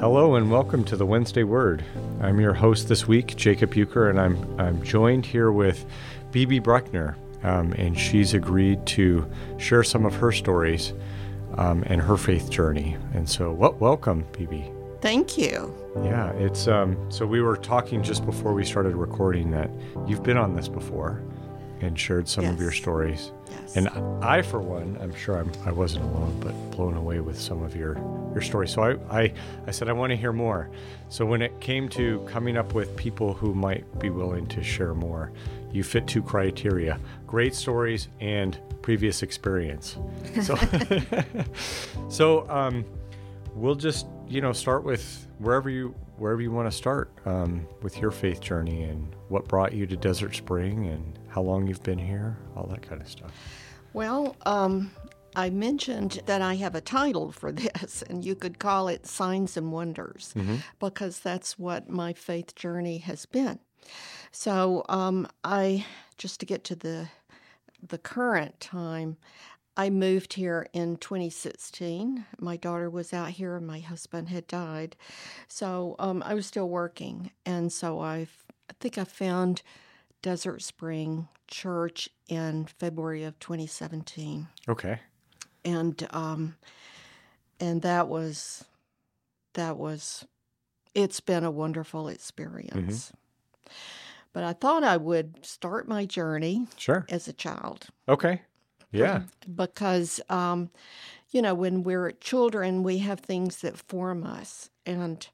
Hello and welcome to the Wednesday Word. I'm your host this week, Jacob Uecker, and I'm I'm joined here with Bebe Brechner, um, and she's agreed to share some of her stories um, and her faith journey. And so, well, welcome, Bebe. Thank you. Yeah, it's um, so we were talking just before we started recording that you've been on this before and shared some of your stories. Yes. And I, for one, I'm sure I'm, I wasn't alone, but blown away with some of your, your stories. So I, I, I said, I want to hear more. So when it came to coming up with people who might be willing to share more, you fit two criteria great stories and previous experience. So, so um, we'll just, you know, start with wherever you wherever you want to start um, with your faith journey and what brought you to Desert Spring and how long you've been here, all that kind of stuff. Well, um, I mentioned that I have a title for this, and you could call it Signs and Wonders, because that's what my faith journey has been. So, um, I just to get to the the current time, I moved here in 2016. My daughter was out here, and my husband had died, so um, I was still working, and so I I think I found Desert Spring Church in February of 2017, Okay. and um, and that was that was it's been a wonderful experience. But I thought I would start my journey Sure. as a child Okay. Yeah. because um, you know when we're children we have things that form us. And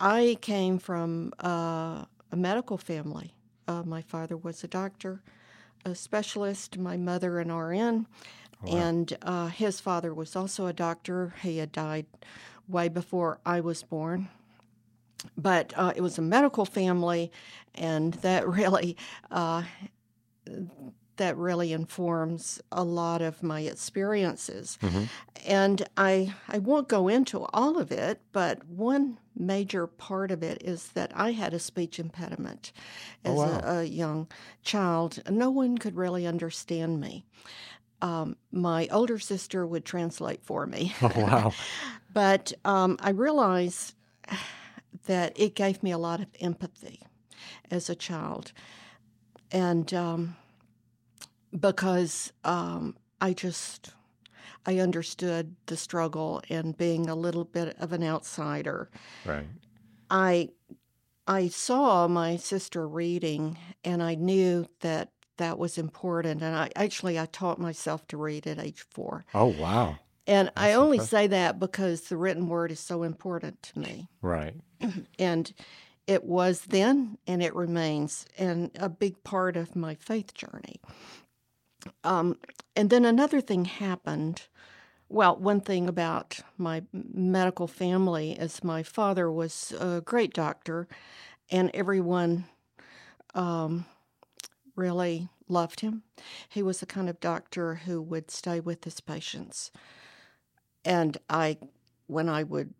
i came from uh, a medical family. Uh, my father was a doctor a specialist my mother an rn and uh, his father was also a doctor. He had died way before i was born. But uh, it was a medical family and that really uh, that really informs a lot of my experiences. And I I won't go into all of it, but one major part of it is that I had a speech impediment as wow. a, a young child. No one could really understand me. Um, my older sister would translate for me. Oh, wow. But um, I realized that it gave me a lot of empathy as a child. And um, because um, I just, I understood the struggle and being a little bit of an outsider. Right. I, I saw my sister reading and I knew that that was important. And I actually, I taught myself to read at age four. Oh, wow. And I only impressive. say that because the written word is so important to me. Right. And it was then and it remains, and a big part of my faith journey. Um, and then another thing happened. Well, one thing about my medical family is my father was a great doctor, and everyone um, really loved him. He was the kind of doctor who would stay with his patients. And I, when I would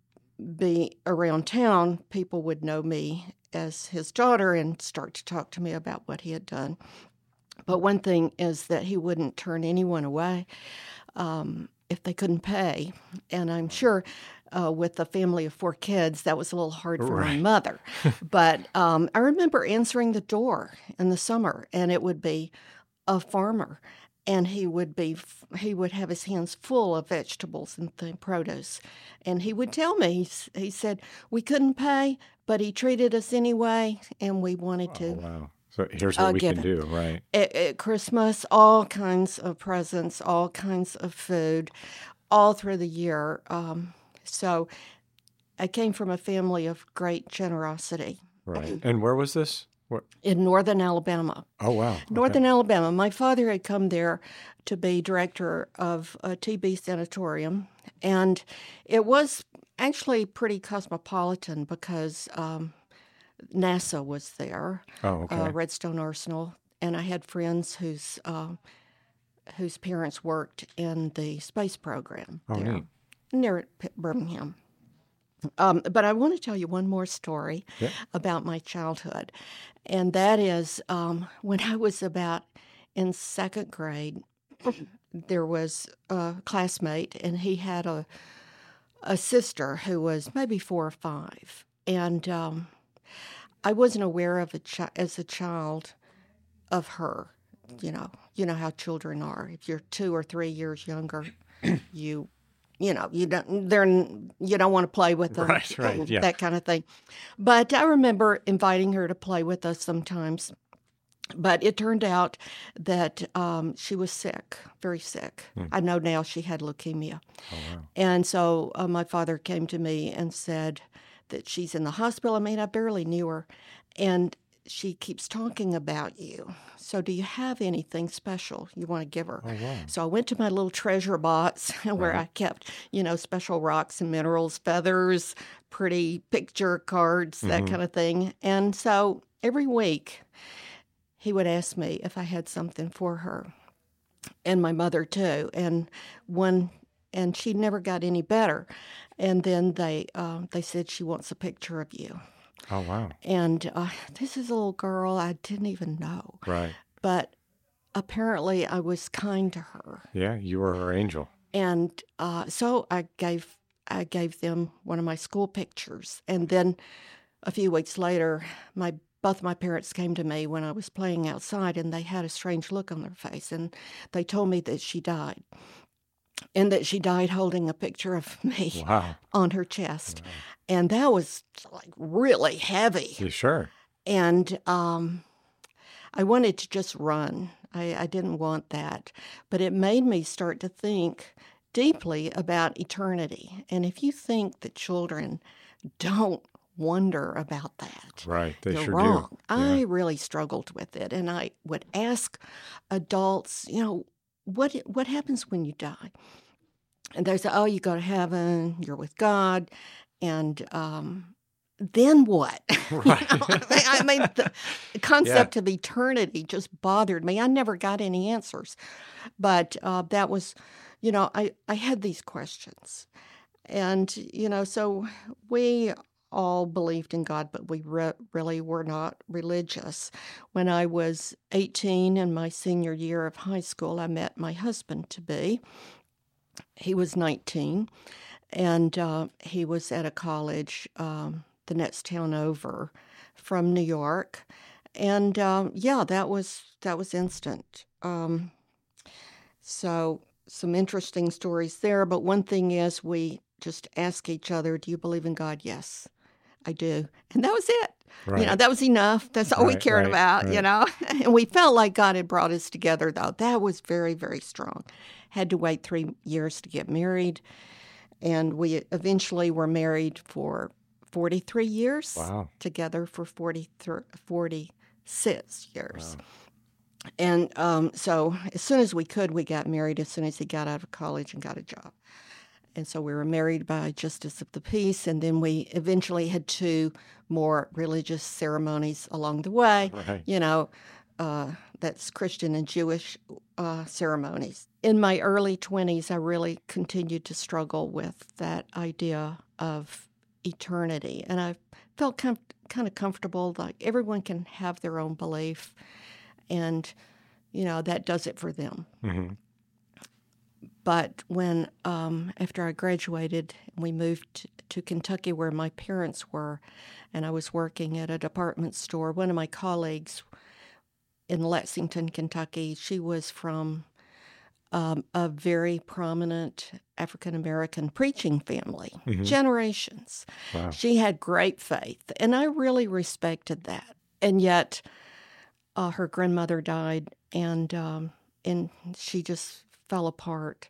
be around town, people would know me as his daughter and start to talk to me about what he had done. But one thing is that he wouldn't turn anyone away um, if they couldn't pay. And I'm sure uh, with a family of four kids, that was a little hard for my mother. but um, I remember answering the door in the summer, and it would be a farmer. And he would be, he would have his hands full of vegetables and th- produce. And he would tell me, he, he said, we couldn't pay, but he treated us anyway, and we wanted Oh, to wow. So here's what Uh, we give can do. Right. at, at Christmas, all kinds of presents, all kinds of food, all through the year. Um, so I came from a family of great generosity Right. And where was this? What? in northern Alabama. Oh, wow. Okay. Northern Alabama. My father had come there to be director of a TB sanatorium, and it was actually pretty cosmopolitan because um, NASA was there. Oh, okay. uh, Redstone Arsenal, and I had friends whose uh, whose parents worked in the space program Oh, there neat. near Birmingham. Um, but I want to tell you one more story Yeah. about my childhood, and that is um, when I was about in second grade. there was a classmate, and he had a a sister who was maybe four or five, and um, I wasn't aware of a chi- as a child of her. You know, you know how children are. If you're two or three years younger, you, you know, you don't they're you don't want to play with them, Right, right, yeah. that kind of thing. But I remember inviting her to play with us sometimes. But it turned out that um, she was sick, very sick. I know now she had leukemia. Oh, wow. And so uh, my father came to me and said that she's in the hospital. I mean, I barely knew her. And she keeps talking about you. So, do you have anything special you want to give her? Oh, wow. So, I went to my little treasure box where I kept, you know, special rocks and minerals, feathers, pretty picture cards, that mm-hmm. kind of thing. And so, every week, he would ask me if I had something for her and my mother too. And one, and she never got any better. And then they uh, they said she wants a picture of you. Oh, wow. And uh, this is a little girl I didn't even know, Right. but apparently I was kind to her. Yeah, you were her angel. And uh, so I gave I gave them one of my school pictures, and then a few weeks later, my both my parents came to me when I was playing outside, and they had a strange look on their face, and they told me that she died, and that she died holding a picture of me Wow. on her chest, and that was like really heavy You sure? and um, I wanted to just run. I, I didn't want that, but it made me start to think deeply about eternity. And if you think that children don't wonder about that, Right. They you're sure wrong. do. I really struggled with it, and I would ask adults, you know, what what happens when you die? And they say, oh, you go to heaven, you're with God, and um, then what? You know, I mean, the concept of eternity just bothered me. I never got any answers, but uh, that was, you know, I I had these questions, and you know, so we all believed in God, but we re- really were not religious. When I was 18 in my senior year of high school, I met my husband to be. He was 19, and uh, he was at a college um, the next town over from New York. And um, yeah, that was that was instant. Um, so some interesting stories there. But one thing is, we just ask each other, "Do you believe in God?" Yes, I do, and that was it. Right. You know, that was enough. That's all we cared right, about, you know. And we felt like God had brought us together, though. That was very, very strong. Had to wait three years to get married. And we eventually were married for 43 years, Wow. together for 43, 46 years. And um, so as soon as we could, we got married as soon as he got out of college and got a job. And so we were married by Justice of the Peace, and then we eventually had two more religious ceremonies along the way. Right. You know, uh, that's Christian and Jewish uh, ceremonies. In my early 20s, I really continued to struggle with that idea of eternity. And I felt com- kind of comfortable, like everyone can have their own belief, and, you know, that does it for them. hmm But when, um, after I graduated, we moved to Kentucky where my parents were, and I was working at a department store. One of my colleagues in Lexington, Kentucky, she was from um, a very prominent African American preaching family, generations. Wow. She had great faith, and I really respected that. And yet, uh, her grandmother died, and um, and she just fell apart.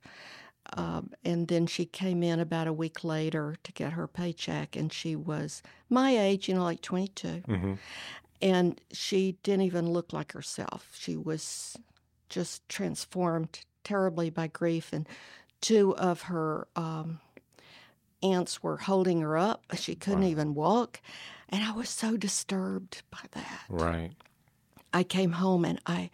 Um, and then she came in about a week later to get her paycheck, and she was my age, you know, like 22. hmm And she didn't even look like herself. She was just transformed terribly by grief. And two of her um, aunts were holding her up. She couldn't Wow. even walk. And I was so disturbed by that. Right. I came home and I,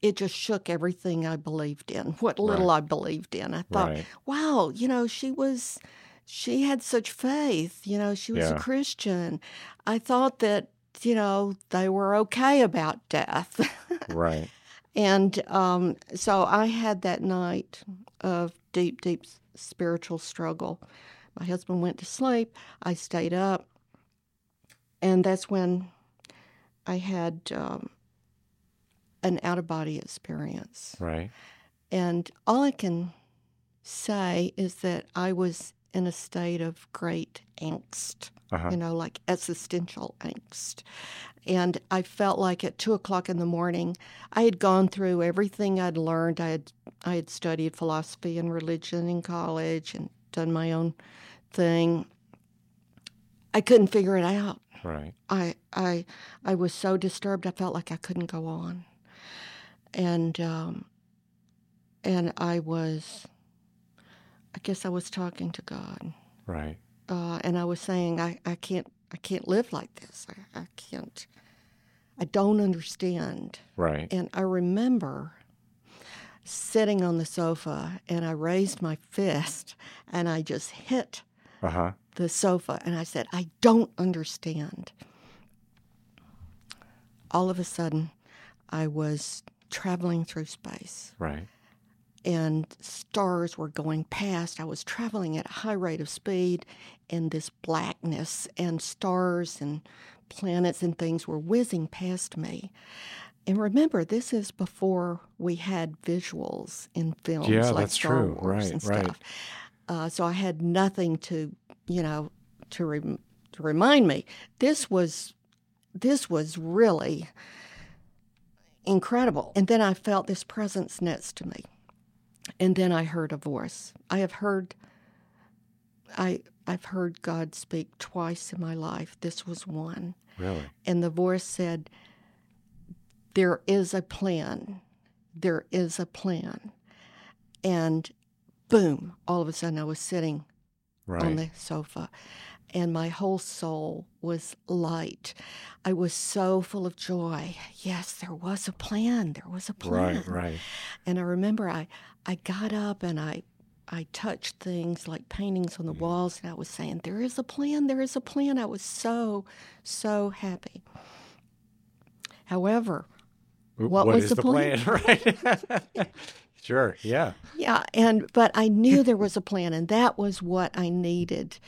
it just shook everything I believed in, what little I believed in. I thought, Right. wow, you know, she was, she had such faith. You know, she was Yeah. a Christian. I thought that, you know, they were okay about death. Right. and um, so I had that night of deep, deep spiritual struggle. My husband went to sleep. I stayed up. And that's when I had um, an out of body experience. Right. And all I can say is that I was in a state of great angst, Uh-huh. you know, like existential angst. And I felt like at two o'clock in the morning, I had gone through everything I'd learned. I had I had studied philosophy and religion in college and done my own thing. I couldn't figure it out. Right. I I I was so disturbed. I felt like I couldn't go on, and um, and I was. I guess I was talking to God, Right. uh, and I was saying, I, I can't I can't live like this. I, I can't. I don't understand. Right. And I remember sitting on the sofa, and I raised my fist, and I just hit Uh huh. the sofa and I said, I don't understand. All of a sudden, I was traveling through space Right. And stars were going past. I was traveling at a high rate of speed and this blackness and stars and planets and things were whizzing past me. And remember, this is before we had visuals in films Yeah, like that's Star true. Wars Right, and right. stuff. Uh, so I had nothing to, you know, to, rem- to remind me. This was, this was really incredible. And then I felt this presence next to me, and then I heard a voice. I have heard, I I've heard God speak twice in my life. This was one, Really. and the voice said, "There is a plan. There is a plan." And boom! All of a sudden, I was sitting Right. on the sofa, and my whole soul was light. I was so full of joy. Yes, there was a plan. There was a plan. Right. Right. And I remember I, I got up and I, I touched things like paintings on the mm. walls, and I was saying, "There is a plan. There is a plan." I was so, so happy. However, What was is the plan? right. sure. Yeah. Yeah, and but I knew there was a plan, and that was what I needed.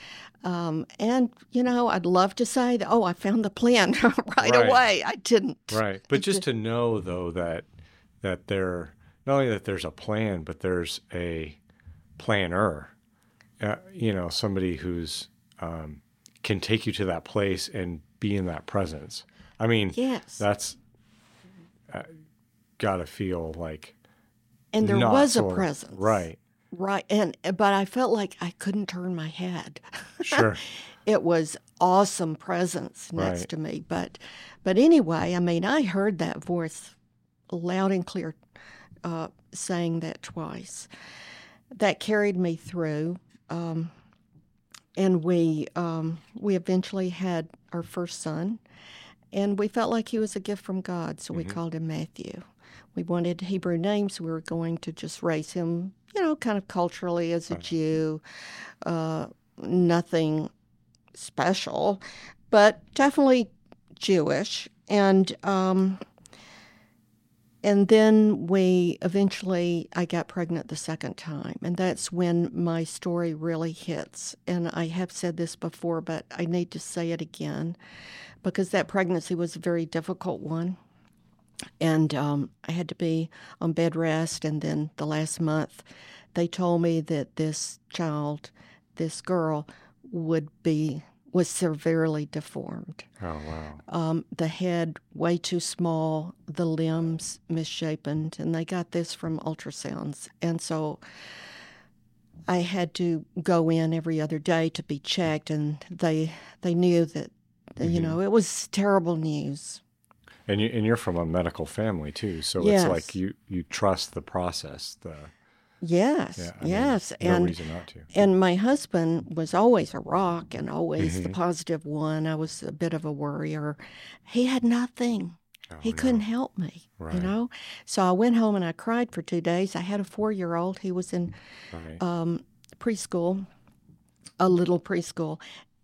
Um, and you know, I'd love to say that. Oh, I found the plan right, Right. away. I didn't. Right. But just to know though that that there not only that there's a plan, but there's a planner. Uh, you know, somebody who's um, can take you to that place and be in that presence. I mean, Yes, that's got to feel like and there was a sort of- presence. right? right. And but I felt like I couldn't turn my head. Sure. it was awesome presence next Right. to me. But but anyway, I mean, I heard that voice loud and clear, uh, saying that twice. That carried me through, um, and we um, we eventually had our first son, and we felt like he was a gift from God, so we called him Matthew. We wanted Hebrew names. We were going to just raise him, you know, kind of culturally as a Jew. Uh, nothing special, but definitely Jewish. And um, and then we eventually I got pregnant the second time, and that's when my story really hits. And I have said this before, but I need to say it again because that pregnancy was a very difficult one. And um, I had to be on bed rest. And then the last month, they told me that this child, this girl, would be was severely deformed. Oh wow. Um, the head way too small, the limbs misshapen, and they got this from ultrasounds. And so I had to go in every other day to be checked, and they they knew that you know it was terrible news. And you and you're from a medical family too, so Yes. it's like you you trust the process. The Yes, yeah, I mean, yes, no and reason not to. And my husband was always a rock and always Mm-hmm. the positive one. I was a bit of a worrier. He had nothing. he couldn't help me, Oh, Right. you know? So I went home and I cried for two days. I had a four year old. He was in Right. um, preschool, a little preschool.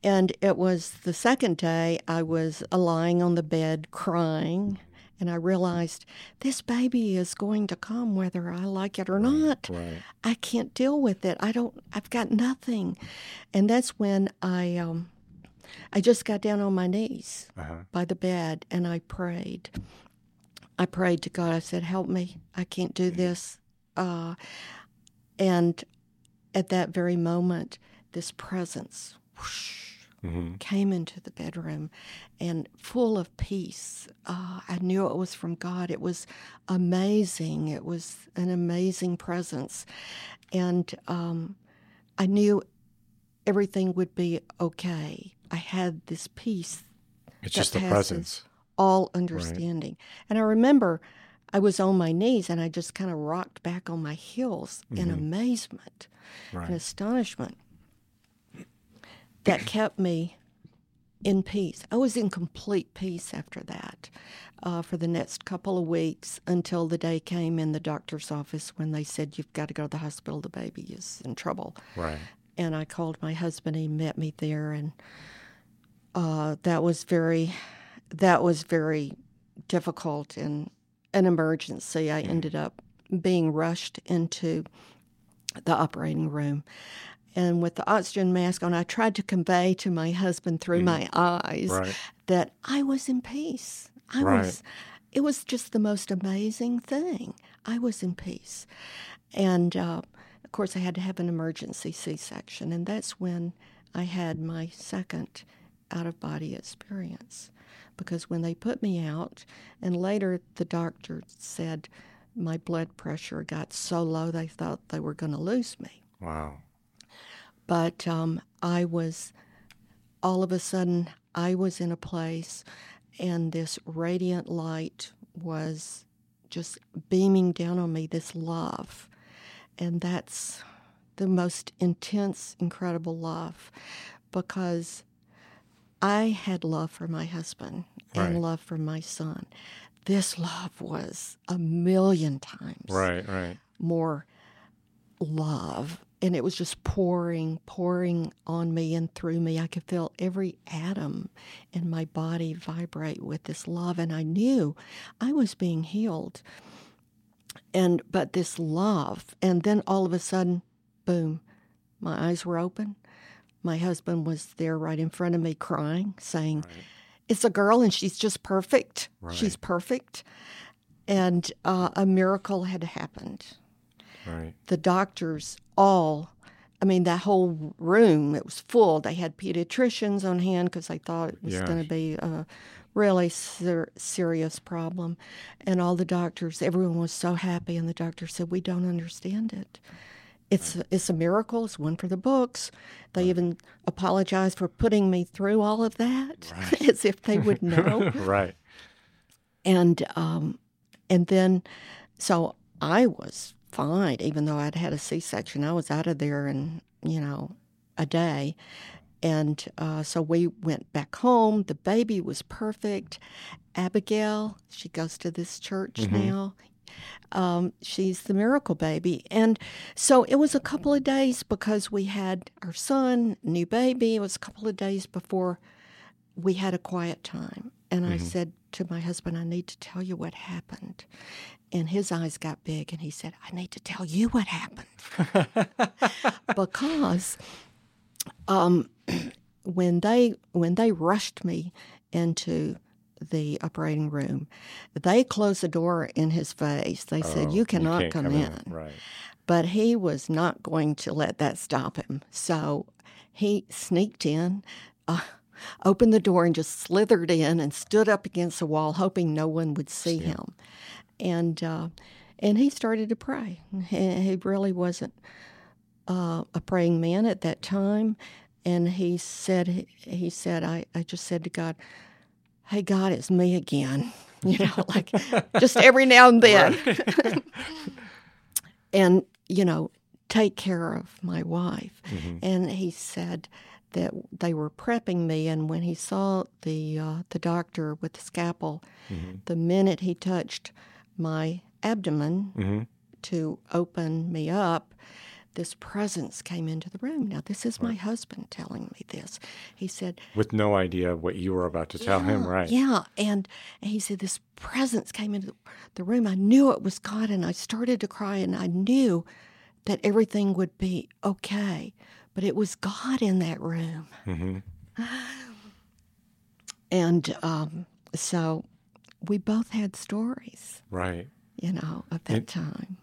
And it was the second day I was lying on the bed crying. And I realized this baby is going to come whether I like it or not. Right. I can't deal with it. I don't. I've got nothing, and that's when I um, I just got down on my knees Uh-huh. by the bed and I prayed. I prayed to God. I said, "Help me. I can't do this." Uh, and at that very moment, this presence whoosh, hmm came into the bedroom and full of peace. Uh, I knew it was from God. It was amazing. It was an amazing presence. And um, I knew everything would be okay. I had this peace, It's just the presence. all understanding. And I remember I was on my knees and I just kind of rocked back on my heels in amazement and astonishment that kept me in peace. I was in complete peace after that uh, for the next couple of weeks until the day came in the doctor's office when they said, You've got to go to the hospital, the baby is in trouble. Right. And I called my husband, he met me there, and uh, that was very, that was very difficult and an emergency. I ended up being rushed into the operating room. And with the oxygen mask on, I tried to convey to my husband through my eyes Right. that I was in peace. I Right. was, it was just the most amazing thing. I was in peace. And uh, of course, I had to have an emergency C section. And that's when I had my second out of body experience. Because when they put me out, and later the doctor said my blood pressure got so low they thought they were going to lose me Wow. But um, I was all of a sudden I was in a place, and this radiant light was just beaming down on me. This love, and that's the most intense, incredible love, because I had love for my husband and Right. love for my son. This love was a million times Right. Right. more love and it was just pouring pouring on me and through me i could feel every atom in my body vibrate with this love and i knew i was being healed and but this love and then all of a sudden boom my eyes were open my husband was there right in front of me crying saying Right. it's a girl and she's just perfect Right. she's perfect and uh, a miracle had happened Right. the doctors all i mean that whole room it was full. They had pediatricians on hand because they thought it was Yeah. going to be a really ser- serious problem. And all the doctors everyone was so happy and the doctor said we don't understand it. It's it's a miracle. It's one for the books. They even apologized for putting me through all of that as if they would know. Right. and um, and then so I was fine, even though I'd had a C-section. I was out of there in you know a day, and uh, so we went back home. The baby was perfect. Abigail, she goes to this church now. Um, she's the miracle baby. And so it was a couple of days because we had our son, new baby. It was a couple of days before we had a quiet time. And I said to my husband, I need to tell you what happened. And his eyes got big and he said, I need to tell you what happened. because um, when they when they rushed me into the operating room, they closed the door in his face. They said, Oh, You cannot can't come, in. Right. But he was not going to let that stop him. So he sneaked in, uh, opened the door, and just slithered in and stood up against the wall, hoping no one would see him. And uh, and he started to pray. He, really wasn't uh, a praying man at that time. And he said, he said, I, I just said to God, hey, God, it's me again. You know, like just every now and then. and, you know, take care of my wife. And he said that they were prepping me. And when he saw the, uh, the doctor with the scalpel, the minute he touched my abdomen hmm to open me up, this presence came into the room. Now, this is my husband telling me this. He said, With no idea what you were about to tell him, right? Yeah. And, and he said, This presence came into the room. I knew it was God, and I started to cry, and I knew that everything would be okay. But it was God in that room. hmm And um, so we both had stories, Right. you know, at that It- time.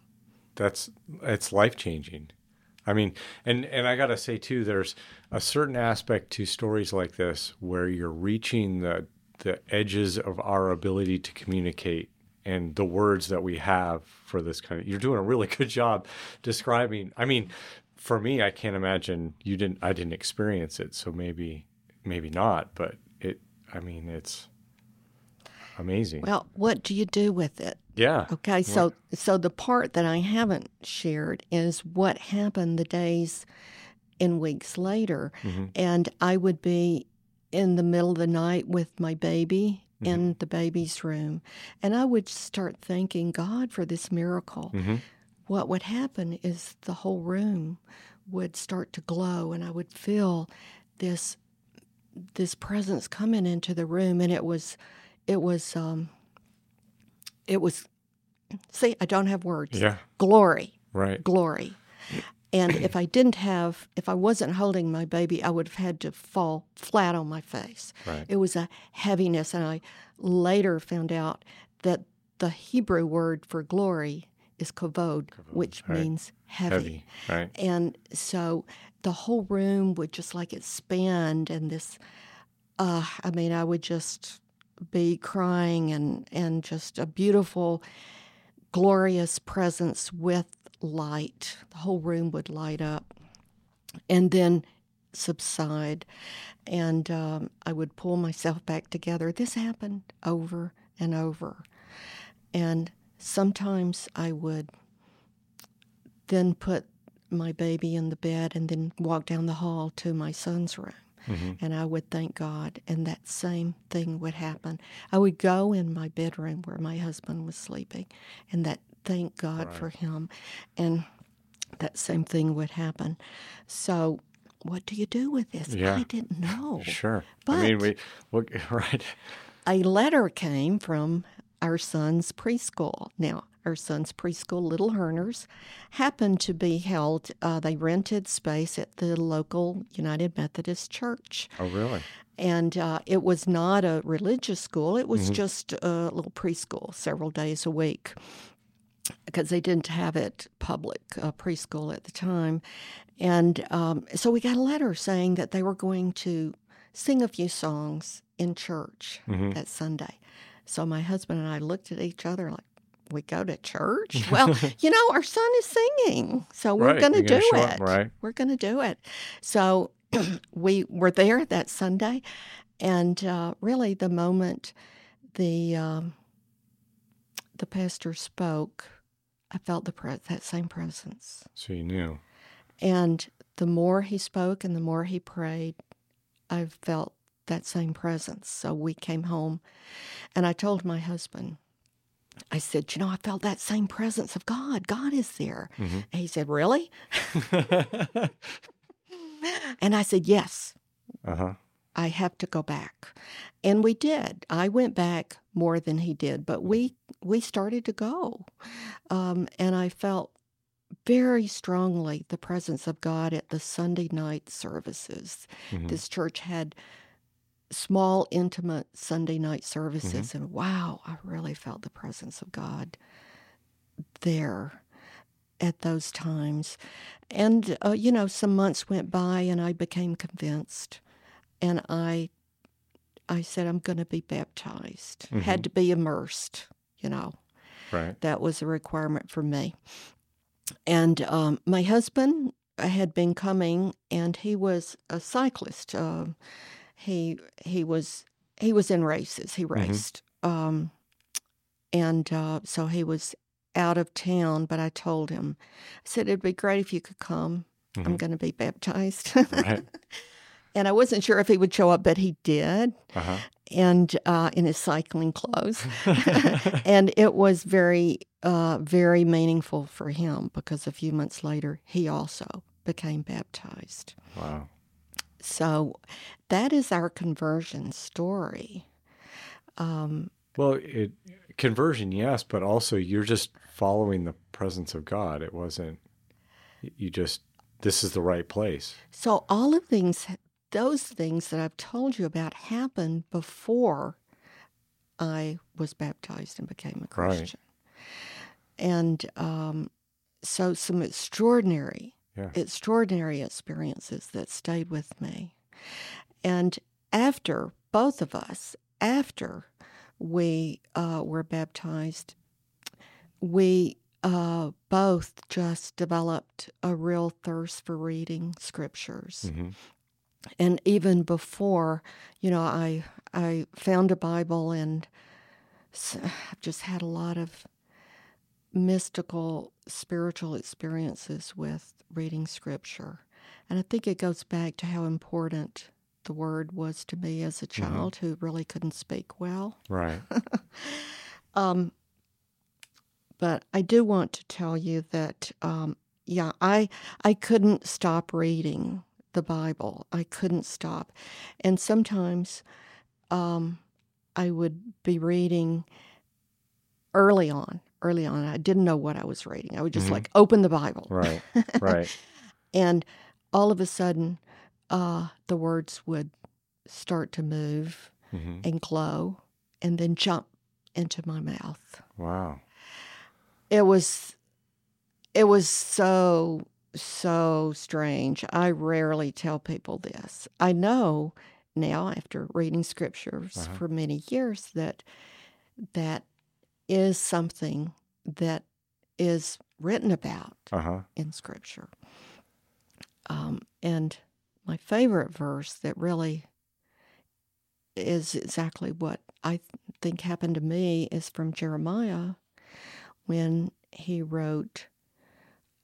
That's it's life changing. I mean, and and I gotta say too, there's a certain aspect to stories like this where you're reaching the the edges of our ability to communicate and the words that we have for this kind of. You're doing a really good job describing. I mean, for me, I can't imagine you didn't. I didn't experience it, so maybe maybe not. But it. I mean, it's amazing. Well, what do you do with it? yeah. Okay, so so the part that I haven't shared is what happened the days and weeks later, Mhm. and I would be in the middle of the night with my baby in the baby's room, and I would start thanking God for this miracle. hmm What would happen is the whole room would start to glow, and I would feel this this presence coming into the room, and it was it was um, it was see I don't have words Yeah. glory Right. glory. And if I didn't have, if I wasn't holding my baby, I would have had to fall flat on my face. Right. It was a heaviness. And I later found out that the Hebrew word for glory is kavod, which right. means Heavy. Right. and so the whole room would just like expand and this uh i mean i would just be crying and and just a beautiful glorious presence with light. The whole room would light up and then subside. And um, i would pull myself back together. This happened over and over. And sometimes i would then put my baby in the bed and then walk down the hall to my son's room. Mhm. And I would thank God, and that same thing would happen. I would go in my bedroom where my husband was sleeping, and that thank God Right. for him, and that same thing would happen. So, what do you do with this? Yeah. I didn't know. Sure. I mean, But- we, we right. a letter came from our son's preschool. Now, our son's preschool, Little Herners, happened to be held, uh, they rented space at the local United Methodist Church. Oh, really? And uh, it was not a religious school, it was Mhm. just a little preschool several days a week because they didn't have it public uh, preschool at the time. And um, so we got a letter saying that they were going to sing a few songs in church Mhm. that Sunday. So my husband and I looked at each other like, we go to church? Well, you know, our son is singing, so we're Right, going to do it. up, right. We're going to do it. So we were there that Sunday, and uh, really the moment the um, the pastor spoke, I felt the pre- that same presence. So you knew. And the more he spoke and the more he prayed, I felt that same presence. So we came home and I told my husband, I said, You know, I felt that same presence of God. God is there. Mhm. And he said, Really? And I said, Yes, uh huh. I have to go back. And we did. I went back more than he did, but we we started to go. Um, and I felt very strongly the presence of God at the Sunday night services. Mhm. This church had small, intimate Sunday night services, and wow, I really felt the presence of God there at those times. And, uh, you know, some months went by and I became convinced. And I, I said, I'm going to be baptized. Had to be immersed, you know. Right. That was a requirement for me. And um, my husband had been coming, and he was a cyclist. Uh, he he was he was in races. He raced, um, and uh, so he was out of town. But I told him, I said it'd be great if you could come. I'm Mhm. going to be baptized. Right. and I wasn't sure if he would show up, but he did Uh huh. and uh, in his cycling clothes. and it was very, uh, very meaningful for him because a few months later, he also became baptized. Wow. So that is our conversion story. Um, well, it conversion, yes, but also you're just following the presence of God. It wasn't you just this is the right place. So all of things those things that I've told you about happened before I was baptized and became a Christian. Right. And um, so some extraordinary, yeah. extraordinary experiences that stayed with me. And after both of us, after we uh, were baptized, we uh, both just developed a real thirst for reading scriptures. Mm-hmm. And even before, you know, I I found a Bible and I've just had a lot of mystical spiritual experiences with reading scripture. And I think it goes back to how important the word was to me as a mm-hmm. child mm-hmm. who really couldn't speak well. Right. um, but I do want to tell you that, um, yeah, I I couldn't stop reading the Bible. I couldn't stop, and sometimes um, I would be reading early on. Early on, I didn't know what I was reading. I would just mm-hmm. like open the Bible, right, right, and all of a sudden, uh, the words would start to move mm-hmm. and glow, and then jump into my mouth. Wow it was it was so so strange. I rarely tell people this. I know now after reading scriptures uh-huh. for many years that that is something that is written about uh-huh. in scripture. Um, and my favorite verse that really is exactly what I think happened to me is from Jeremiah when he wrote,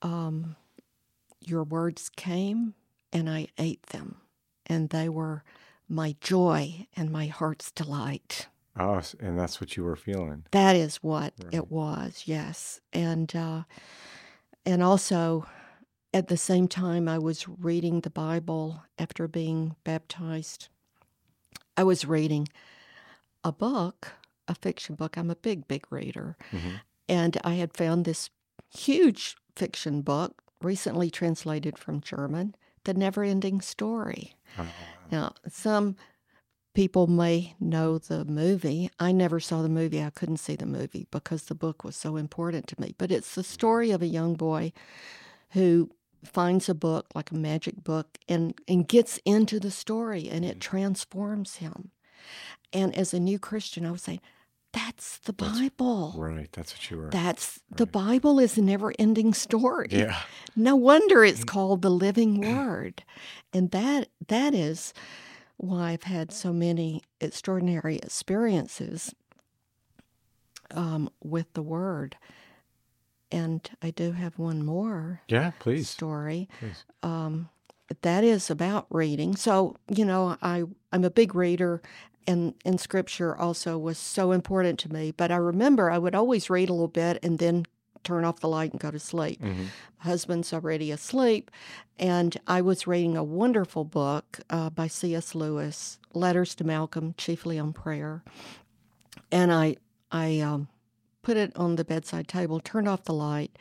um, Your words came and I ate them, and they were my joy and my heart's delight. Oh, and that's what you were feeling. That is what right. it was, yes. And uh, and also at the same time I was reading the Bible after being baptized. I was reading a book, a fiction book. I'm a big, big reader. Mm-hmm. And I had found this huge fiction book, recently translated from German, The Never Ending Story. Oh. Now, some people may know the movie. I never saw the movie. I couldn't see the movie because the book was so important to me. But it's the story of a young boy who finds a book, like a magic book, and, and gets into the story and it mm. transforms him. And as a new Christian, I was saying, that's the Bible. That's, right. That's what you were. That's right. the Bible is a never ending story. Yeah. No wonder it's called the living word. And that that is why I've had so many extraordinary experiences um, with the word. And I do have one more. Yeah, please. Story. Please. Um, that is about reading. So, you know, I, I'm a big reader and in scripture also was so important to me. But I remember I would always read a little bit and then turn off the light and go to sleep. Mm-hmm. Husband's already asleep, and I was reading a wonderful book uh, by C.S. Lewis, Letters to Malcolm, chiefly on prayer. And I I um, put it on the bedside table, turned off the light,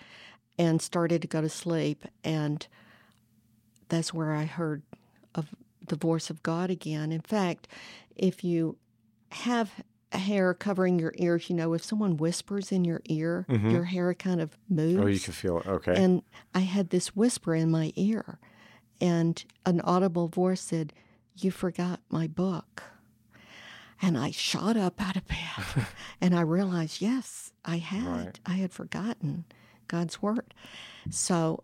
and started to go to sleep. And that's where I heard of the voice of God again. In fact, if you have hair covering your ears, you know, if someone whispers in your ear, mm-hmm. your hair kind of moves. Oh, you can feel it. Okay. And I had this whisper in my ear, and an audible voice said, You forgot my book. And I shot up out of bed and I realized, yes, I had. Right. I had forgotten God's word. So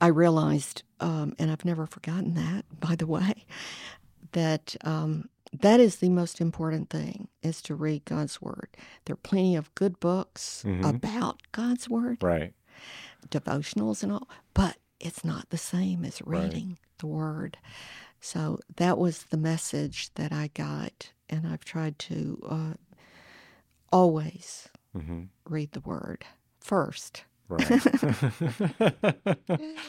I realized, um, and I've never forgotten that, by the way, that um, that is the most important thing is to read God's word. There are plenty of good books mm-hmm. about God's word, right? Devotionals and all, but it's not the same as reading right. the word. So that was the message that I got, and I've tried to uh, always hmm read the Word first. Right.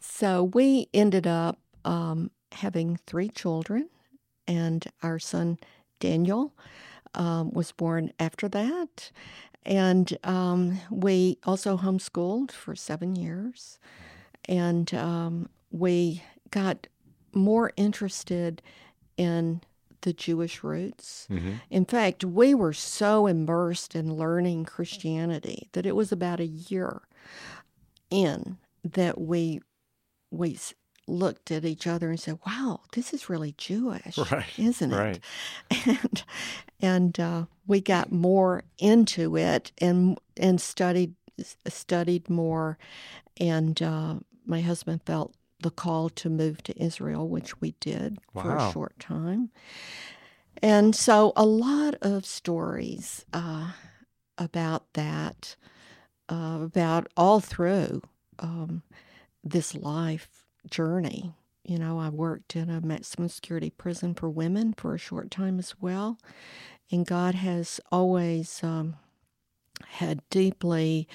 So we ended up um, having three children, and our son Daniel um, was born after that. And um, we also homeschooled for seven years. And um, we got more interested in the Jewish roots. hmm In fact, we were so immersed in learning Christianity that it was about a year in that we we looked at each other and said, "Wow, this is really Jewish, Right. isn't it?" Right. And and uh, we got more into it and and studied studied more, and uh, my husband felt the call to move to Israel, which we did for a short time. And so, a lot of stories uh, about that, uh, about all through um, this life journey. You know, I worked in a maximum security prison for women for a short time as well. And God has always um, had deeply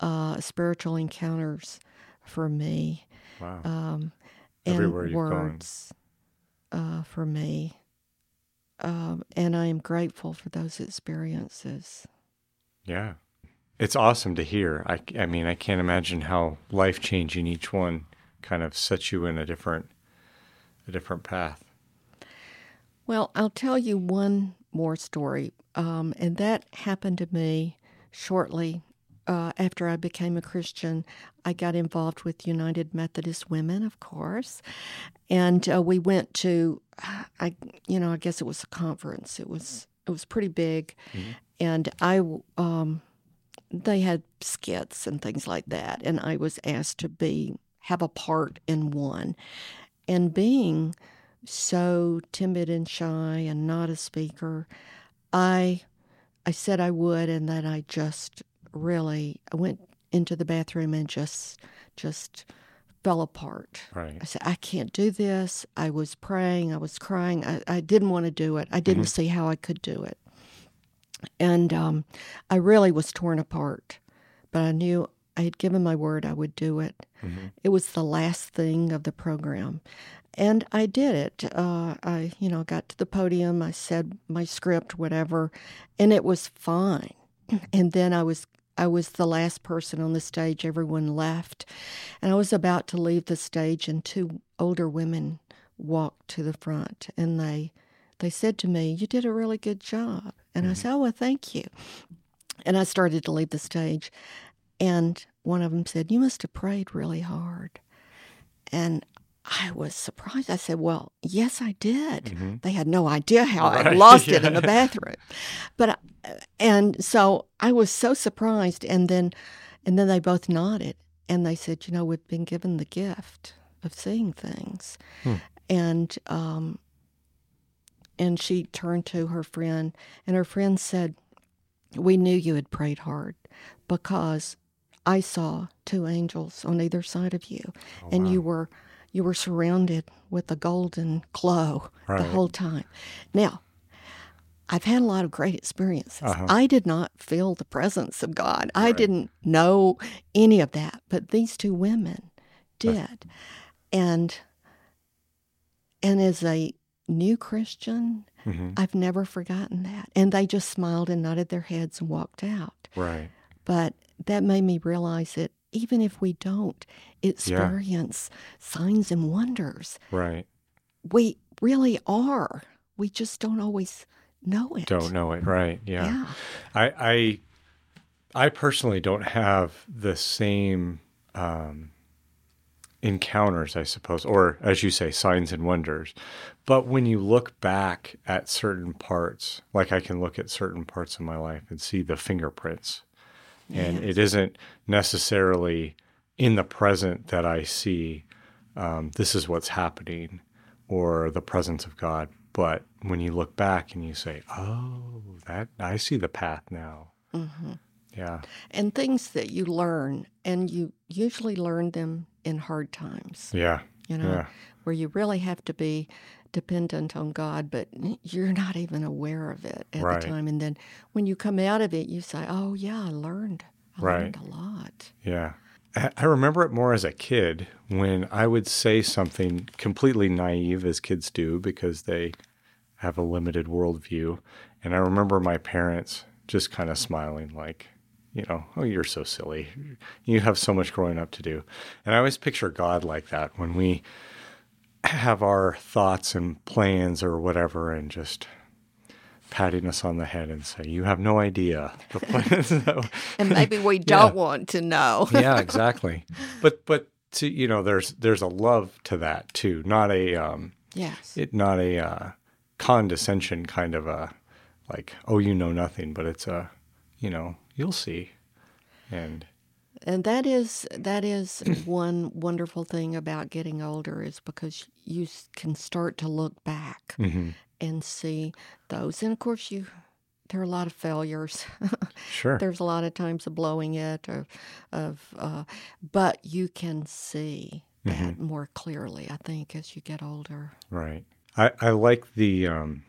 uh, spiritual encounters for me Wow. um, Everywhere and you've gone. words uh, for me. Um, and I am grateful for those experiences. Yeah. It's awesome to hear. I, I mean, I can't imagine how life changing each one kind of sets you in a different a different path. Well, I'll tell you one more story, um, and that happened to me shortly uh, after I became a Christian. I got involved with United Methodist Women, of course, and uh, we went to, I, you know, I guess it was a conference. It was it was pretty big, and I, um, they had skits and things like that, and I was asked to be have a part in one, and being so timid and shy and not a speaker, I I said I would and then I just really I went into the bathroom and just just fell apart. Right. I said, I can't do this. I was praying, I was crying. I, I didn't want to do it. I didn't see how I could do it. And um, I really was torn apart. But I knew I had given my word I would do it. Mhm. It was the last thing of the program. And I did it. Uh, I, you know, got to the podium. I said my script, whatever, and it was fine. And then I was, I was the last person on the stage. Everyone left, and I was about to leave the stage, and two older women walked to the front, and they, they said to me, "You did a really good job." And I said, "Oh, well, thank you." And I started to leave the stage, and one of them said, "You must have prayed really hard." And I was surprised. I said, Well, yes, I did. They had no idea how I Right, lost it in the bathroom. But, I- and so I was so surprised. And then, and then they both nodded and they said, You know, we've been given the gift of seeing things. Hmm. And, um, and she turned to her friend, and her friend said, We knew you had prayed hard because I saw two angels on either side of you, Oh, and wow. you were you were surrounded with a golden glow the whole time. Now, I've had a lot of great experiences. Uh-huh. I did not feel the presence of God. I didn't know any of that, but these two women did. And and as a new Christian, Mhm. I've never forgotten that. And they just smiled and nodded their heads and walked out. Right. But that made me realize that even if we don't experience signs and wonders, Right. we really are. We just don't always know it. Don't know it. Right. Yeah. Yeah. I I I personally don't have the same um, encounters, I suppose, or as you say, signs and wonders. But when you look back at certain parts, like I can look at certain parts of my life and see the fingerprints, and it isn't necessarily in the present that I see um, this is what's happening or the presence of God. But when you look back and you say, "Oh, that I see the path now," hmm yeah, And things that you learn, and you usually learn them in hard times. yeah, you know, Yeah. where you really have to be dependent on God, but you're not even aware of it at Right. the time. And then when you come out of it, you say, "Oh yeah, I learned. I Right. learned a lot." Yeah. I I remember it more as a kid when I would say something completely naive, as kids do, because they have a limited worldview. And I remember my parents just kind of smiling, like, you know, oh, you're so silly. You have so much growing up to do. And I always picture God like that when we have our thoughts and plans or whatever and just patting us on the head and say, you have no idea the plans. And maybe we don't want to know. yeah, exactly. But but to, you know, there's there's a love to that too, not a um, yes. it not a uh, condescension kind of a like oh you know nothing, but it's a you know you'll see, and And that is that is one wonderful thing about getting older is because you can start to look back Mm-hmm. and see those. And of course, you there are a lot of failures. sure, There's a lot of times of blowing it, or of, uh, but you can see that more clearly. I think as you get older. right. I I like the um,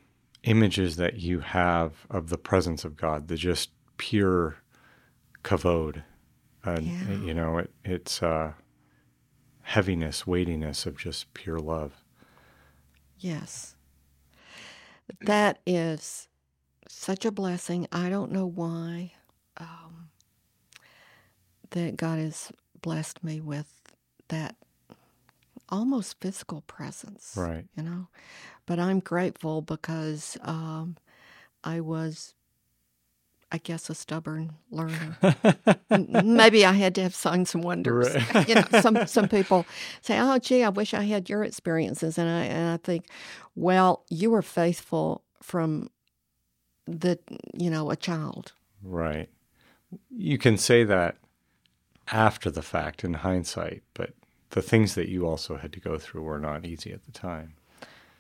images that you have of the presence of God, the just pure kavod, and Yeah. you know it it's uh, heaviness, weightiness of just pure love. Yes. That is such a blessing. I don't know why um, that God has blessed me with that almost physical presence. Right. You know, but I'm grateful because um, I was, I guess, a stubborn learner. Maybe I had to have signs and wonders. Right. you know, some some people say, "Oh, gee, I wish I had your experiences," and I and I think, well, you were faithful from the you know a child. Right. You can say that after the fact in hindsight, but the things that you also had to go through were not easy at the time.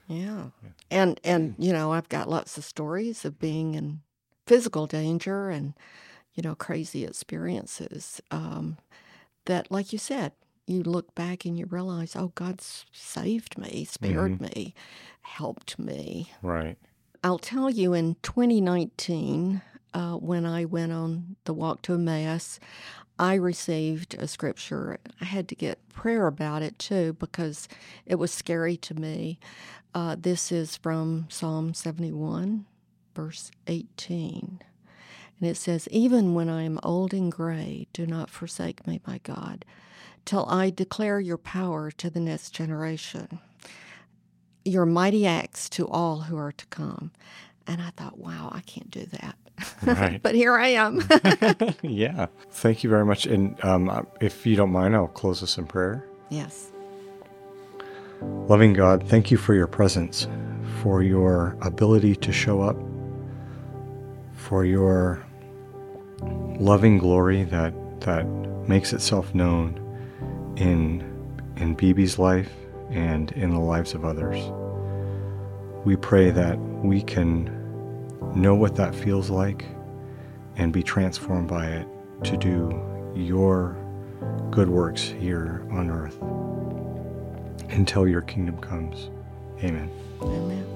Yeah. And and you know, I've got lots of stories of being in physical danger and you know, crazy experiences um, that like you said, you look back and you realize, oh, God saved me, spared me, helped me. Right. I'll tell you in 2019, uh, when I went on the walk to Emmaus, I received a scripture. I had to get prayer about it too because it was scary to me. Uh, this is from Psalm 71, verse 18. And it says, Even when I am old and gray, do not forsake me, my God, till I declare your power to the next generation your mighty acts to all who are to come. And I thought, wow, I can't do that. Right. but here I am. yeah. Thank you very much. And um, if you don't mind, I'll close us in prayer. yes. Loving God, thank you for your presence, for your ability to show up, for your loving glory that that makes itself known in in Bebe's life and in the lives of others. We pray that we can know what that feels like and be transformed by it to do your good works here on earth until your kingdom comes. Amen. Amen.